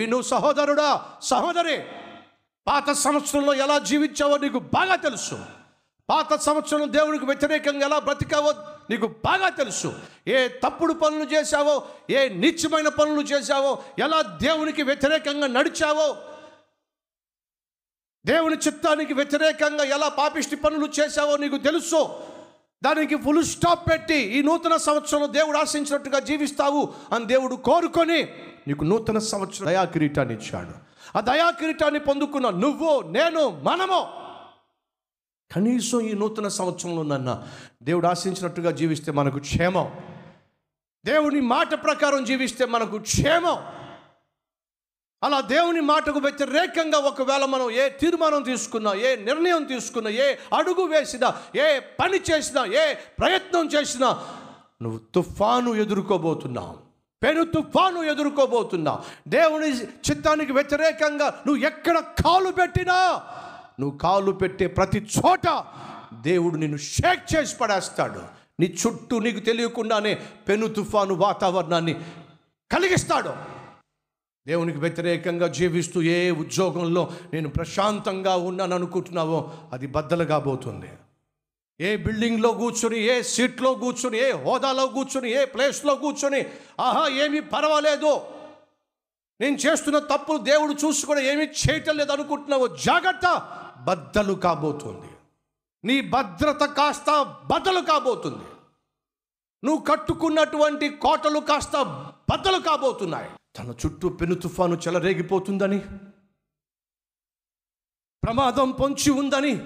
విను సహోదరుడా సహోదరి. పాత సంవత్సరంలో ఎలా జీవించావో నీకు బాగా తెలుసు. పాత సంవత్సరం దేవునికి వ్యతిరేకంగా ఎలా బ్రతికావో నీకు బాగా తెలుసు. ఏ తప్పుడు పనులు చేశావో ఏ నీచమైన పనులు చేశావో ఎలా దేవునికి వ్యతిరేకంగా నడిచావో దేవుని చిత్తానికి వ్యతిరేకంగా ఎలా పాపిష్టి పనులు చేశావో నీకు తెలుసు. దానికి ఫుల్ స్టాప్ పెట్టి ఈ నూతన సంవత్సరంలో దేవుడు ఆశించినట్టుగా జీవిస్తావు అని దేవుడు కోరుకొని నీకు నూతన సంవత్సరం దయా కిరీటాన్ని ఇచ్చాడు. ఆ దయా కిరీటాన్ని పొందుకున్న నువ్వు నేను మనము. కనీసం ఈ నూతన సంవత్సరంలో నన్న దేవుడు ఆశించినట్టుగా జీవిస్తే మనకు క్షేమం. దేవుని మాట ప్రకారం జీవిస్తే మనకు క్షేమం. అలా దేవుని మాటకు వ్యతిరేకంగా ఒకవేళ మనం ఏ తీర్మానం తీసుకున్నా ఏ నిర్ణయం తీసుకున్నా ఏ అడుగు వేసినా ఏ పని చేసినా ఏ ప్రయత్నం చేసినా నువ్వు తుఫాను ఎదుర్కోబోతున్నావు. పెను తుఫాను ఎదుర్కోబోతున్నా. దేవుని చిత్తానికి వ్యతిరేకంగా నువ్వు ఎక్కడ కాలు పెట్టినా నువ్వు కాలు పెట్టే ప్రతి చోట దేవుడు నిన్ను షేక్ చేసి పడేస్తాడు. నీ చుట్టూ నీకు తెలియకుండానే పెను తుఫాను వాతావరణాన్ని కలిగిస్తాడు. దేవునికి వ్యతిరేకంగా జీవిస్తూ ఏ ఉద్యోగంలో నేను ప్రశాంతంగా ఉన్నాను అనుకుంటున్నావో అది బద్దలు కాబోతుంది ఏ బిల్డింగ్లో కూర్చొని ఏ సీట్లో కూర్చొని ఏ హోదాలో కూర్చొని ఏ ప్లేస్లో కూర్చొని ఆహా ఏమీ పర్వాలేదు. నేను చేస్తున్న తప్పులు దేవుడు చూసుకొని ఏమీ చేయటం లేదు అనుకుంటున్నావు. జాగ్రత్త బద్దలు కాబోతుంది. నీ భద్రత కాస్త బద్దలు కాబోతుంది. నువ్వు కట్టుకున్నటువంటి కోటలు కాస్త బద్దలు కాబోతున్నాయి. తన చుట్టూ పెను తుఫాను చెలరేగిపోతుందని ప్రమాదం పొంచి ఉందని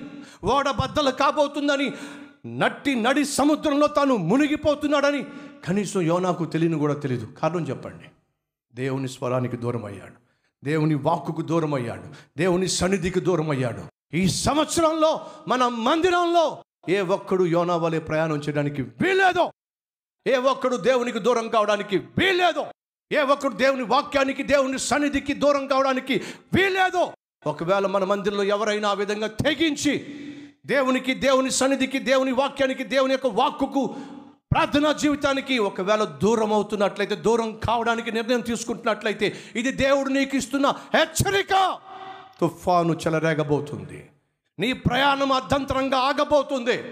ఓడ బద్దలు కాబోతుందని నట్టి నడి సముద్రంలో తాను మునిగిపోతున్నాడని కనీసం యోనాకు తెలియని కూడా తెలియదు కారణం చెప్పండి. దేవుని స్వరానికి దూరం అయ్యాడు దేవుని వాక్కుకు దూరం అయ్యాడు దేవుని సన్నిధికి దూరం అయ్యాడు ఈ సంవత్సరంలో మన మందిరంలో ఏ ఒక్కడు యోనా వలె ప్రయాణం చేయడానికి వీలేదు ఏ ఒక్కడు దేవునికి దూరం కావడానికి వీలేదు ఏ ఒక్కడు దేవుని వాక్యానికి దేవుని సన్నిధికి దూరం కావడానికి వీలేదు ఒకవేళ మన మందిరంలో ఎవరైనా ఆ విధంగా తెగించి దేవునికి దేవుని సన్నిధికి దేవుని వాక్యానికి దేవుని యొక్క వాక్కుకు ప్రార్థనా జీవితానికి ఒకవేళ దూరం అవుతున్నట్లయితే దూరం కావడానికి నిర్ణయం తీసుకుంటున్నట్లయితే ఇది దేవుడు నీకు ఇస్తున్న హెచ్చరిక. తుఫాను చెలరేగబోతుంది. నీ ప్రయాణం అర్ధంతరంగా ఆగబోతుంది.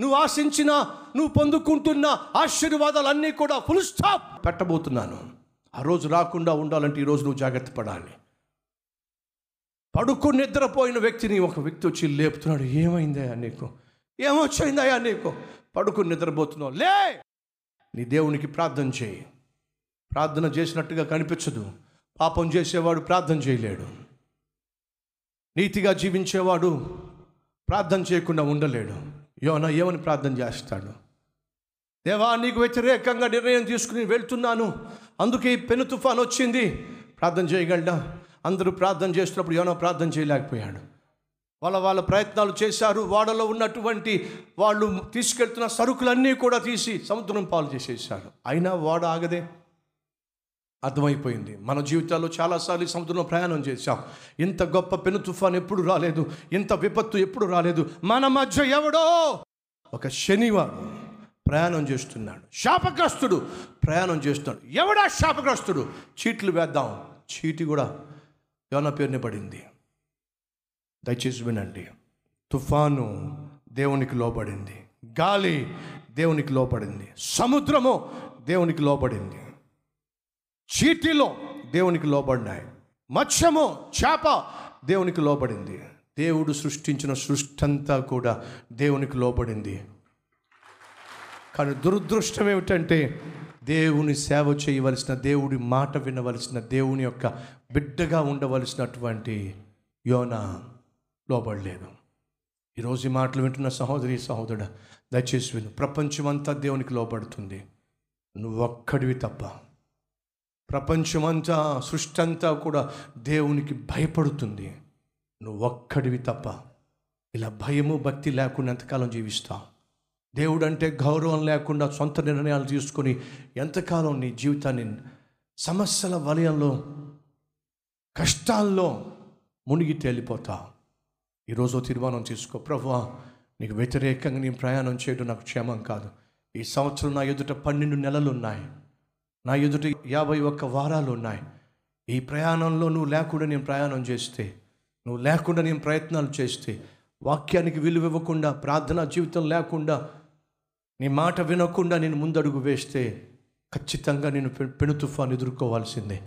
నువ్వు ఆశించిన నువ్వు పొందుకుంటున్న ఆశీర్వాదాలన్నీ కూడా ఫుల్ స్టాప్ పెట్టబోతున్నాను. ఆ రోజు రాకుండా ఉండాలంటే ఈరోజు నువ్వు జాగ్రత్త పడాలి. పడుకు నిద్రపోయిన వ్యక్తిని ఒక వ్యక్తి వచ్చి లేపుతున్నాడు. ఏమైందయ్యా నీకు? ఏమొచ్చిందయ్యా నీకు? పడుకుని నిద్రపోతున్నావు. లే! నీ దేవునికి ప్రార్థన చేయి. ప్రార్థన చేసినట్టుగా కనిపించదు. పాపం చేసేవాడు ప్రార్థన చేయలేడు. నీతిగా జీవించేవాడు ప్రార్థన చేయకుండా ఉండలేడు. యోన ఏమని ప్రార్థన చేస్తాడు? దేవా నీకు వ్యతిరేకంగా నిర్ణయం తీసుకుని వెళ్తున్నాను. అందుకే ఈ పెను తుఫాన్ వచ్చింది. ప్రార్థన చేయగలడా? అందరూ ప్రార్థన చేస్తున్నప్పుడు యోన ప్రార్థన చేయలేకపోయాడు. వాళ్ళ వాళ్ళ ప్రయత్నాలు చేశారు. వాడలో ఉన్నటువంటి వాళ్ళు తీసుకెళ్తున్న సరుకులన్నీ కూడా తీసి సముద్రం పాలు చేసేసారు అయినా వాడ ఆగదే. అర్థమైపోయింది. మన జీవితాల్లో చాలాసార్లు ఈ సముద్రంలో ప్రయాణం చేశాం. ఇంత గొప్ప పెను తుఫాన్ ఎప్పుడు రాలేదు. ఇంత విపత్తు ఎప్పుడు రాలేదు. మన మధ్య ఎవడో ఒక శనివారం ప్రయాణం చేస్తున్నాడు. శాపగ్రస్తుడు ప్రయాణం చేస్తున్నాడు. ఎవడా శాపగ్రస్తుడు? చీట్లు వేద్దాం. చీటి కూడా యోన పేరుని పడింది. దయచేసి వినండి. తుఫాను దేవునికి లోబడింది. గాలి దేవునికి లోపడింది సముద్రము దేవునికి లోపడింది చీటిలో దేవునికి లోబడినాయి. మత్స్యము చేప దేవునికి లోబడింది. దేవుడు సృష్టించిన సృష్టి అంతా కూడా దేవునికి లోబడింది. కానీ దురదృష్టం ఏమిటంటే దేవుని సేవ చేయవలసిన దేవుడి మాట వినవలసిన దేవుని యొక్క బిడ్డగా ఉండవలసినటువంటి యోన లోబడలేదు. ఈరోజు ఈ మాటలు వింటున్న సహోదరి సహోదరుడు దయచేసి విను. ప్రపంచమంతా దేవునికి లోబడుతుంది. నువ్వు ఒక్కడివి తప్ప. ప్రపంచమంతా సృష్టి అంతా కూడా దేవునికి భయపడుతుంది. నువ్వు ఒక్కడివి తప్ప. ఇలా భయము భక్తి లేకుండా ఎంతకాలం జీవిస్తావు? దేవుడు అంటే గౌరవం లేకుండా సొంత నిర్ణయాలు తీసుకొని ఎంతకాలం నీ జీవితాన్ని సమస్యల వలయంలో కష్టాల్లో మునిగి తేలిపోతావు ఈరోజు తీర్మానం తీసుకో. ప్రభువా నీకు వ్యతిరేకంగా నేను ప్రయాణం చేయడం నాకు క్షేమం కాదు. ఈ సంవత్సరం నా ఎదుట పన్నెండు నెలలు ఉన్నాయి నా ఎదుట యాభై ఒక్క వారాలు ఉన్నాయి ఈ ప్రయాణంలో నువ్వు లేకుండా నేను ప్రయాణం చేస్తే నువ్వు లేకుండా నేను ప్రయత్నాలు చేస్తే వాక్యానికి విలువ ఇవ్వకుండా ప్రార్థనా జీవితం లేకుండా నీ మాట వినకుండా నేను ముందడుగు వేస్తే ఖచ్చితంగా నేను పెను తుఫాను ఎదుర్కోవాల్సిందే.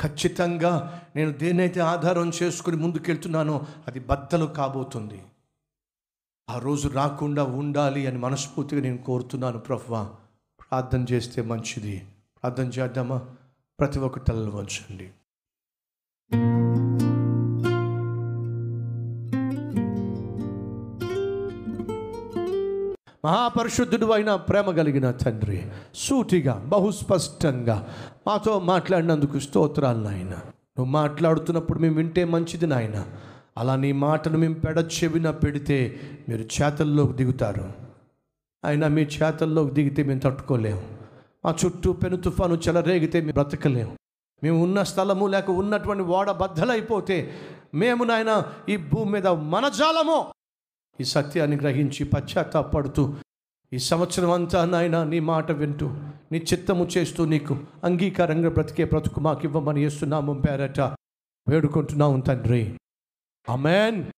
ఖచ్చితంగా నేను దేనైతే ఆధారం చేసుకుని ముందుకెళ్తున్నానో అది బద్దలు కాబోతుంది. ఆ రోజు రాకుండా ఉండాలి అని మనస్ఫూర్తిగా నేను కోరుతున్నాను ప్రభా ప్రార్థన చేస్తే మంచిది. ప్రార్థన చేద్దామా? ప్రతి ఒక్క తలలు వంచండి. మహాపరిశుద్ధుడు అయిన ప్రేమ కలిగిన తండ్రి సూటిగా బహుస్పష్టంగా మాతో మాట్లాడినందుకు స్తోత్రాలు నాయన. నువ్వు మాట్లాడుతున్నప్పుడు మేము వింటే మంచిది నాయన. అలా నీ మాటను మేము పెడ చెవిన పెడితే మీరు చేతల్లోకి దిగుతారు. అయినా మీ చేతల్లోకి దిగితే మేము తట్టుకోలేము. మా చుట్టూ పెను తుఫాను చెలరేగితే మేము బ్రతకలేము. మేము ఉన్న స్థలము లేక ఉన్నటువంటి ఓడ బద్దలైపోతే మేము నాయన ఈ భూమి మీద మనజాలము ఈ సత్యాన్ని గ్రహించి పశ్చాత్తాపడుతూ ఈ సంవత్సరం అంతా నాయన నీ మాట వింటూ నీ చిత్తము చేస్తూ నీకు అంగీకారంగా బ్రతికే బ్రతుకు మాకు ఇవ్వమని వేస్తున్నాము పేరట వేడుకుంటున్నాము తండ్రి. అమెన్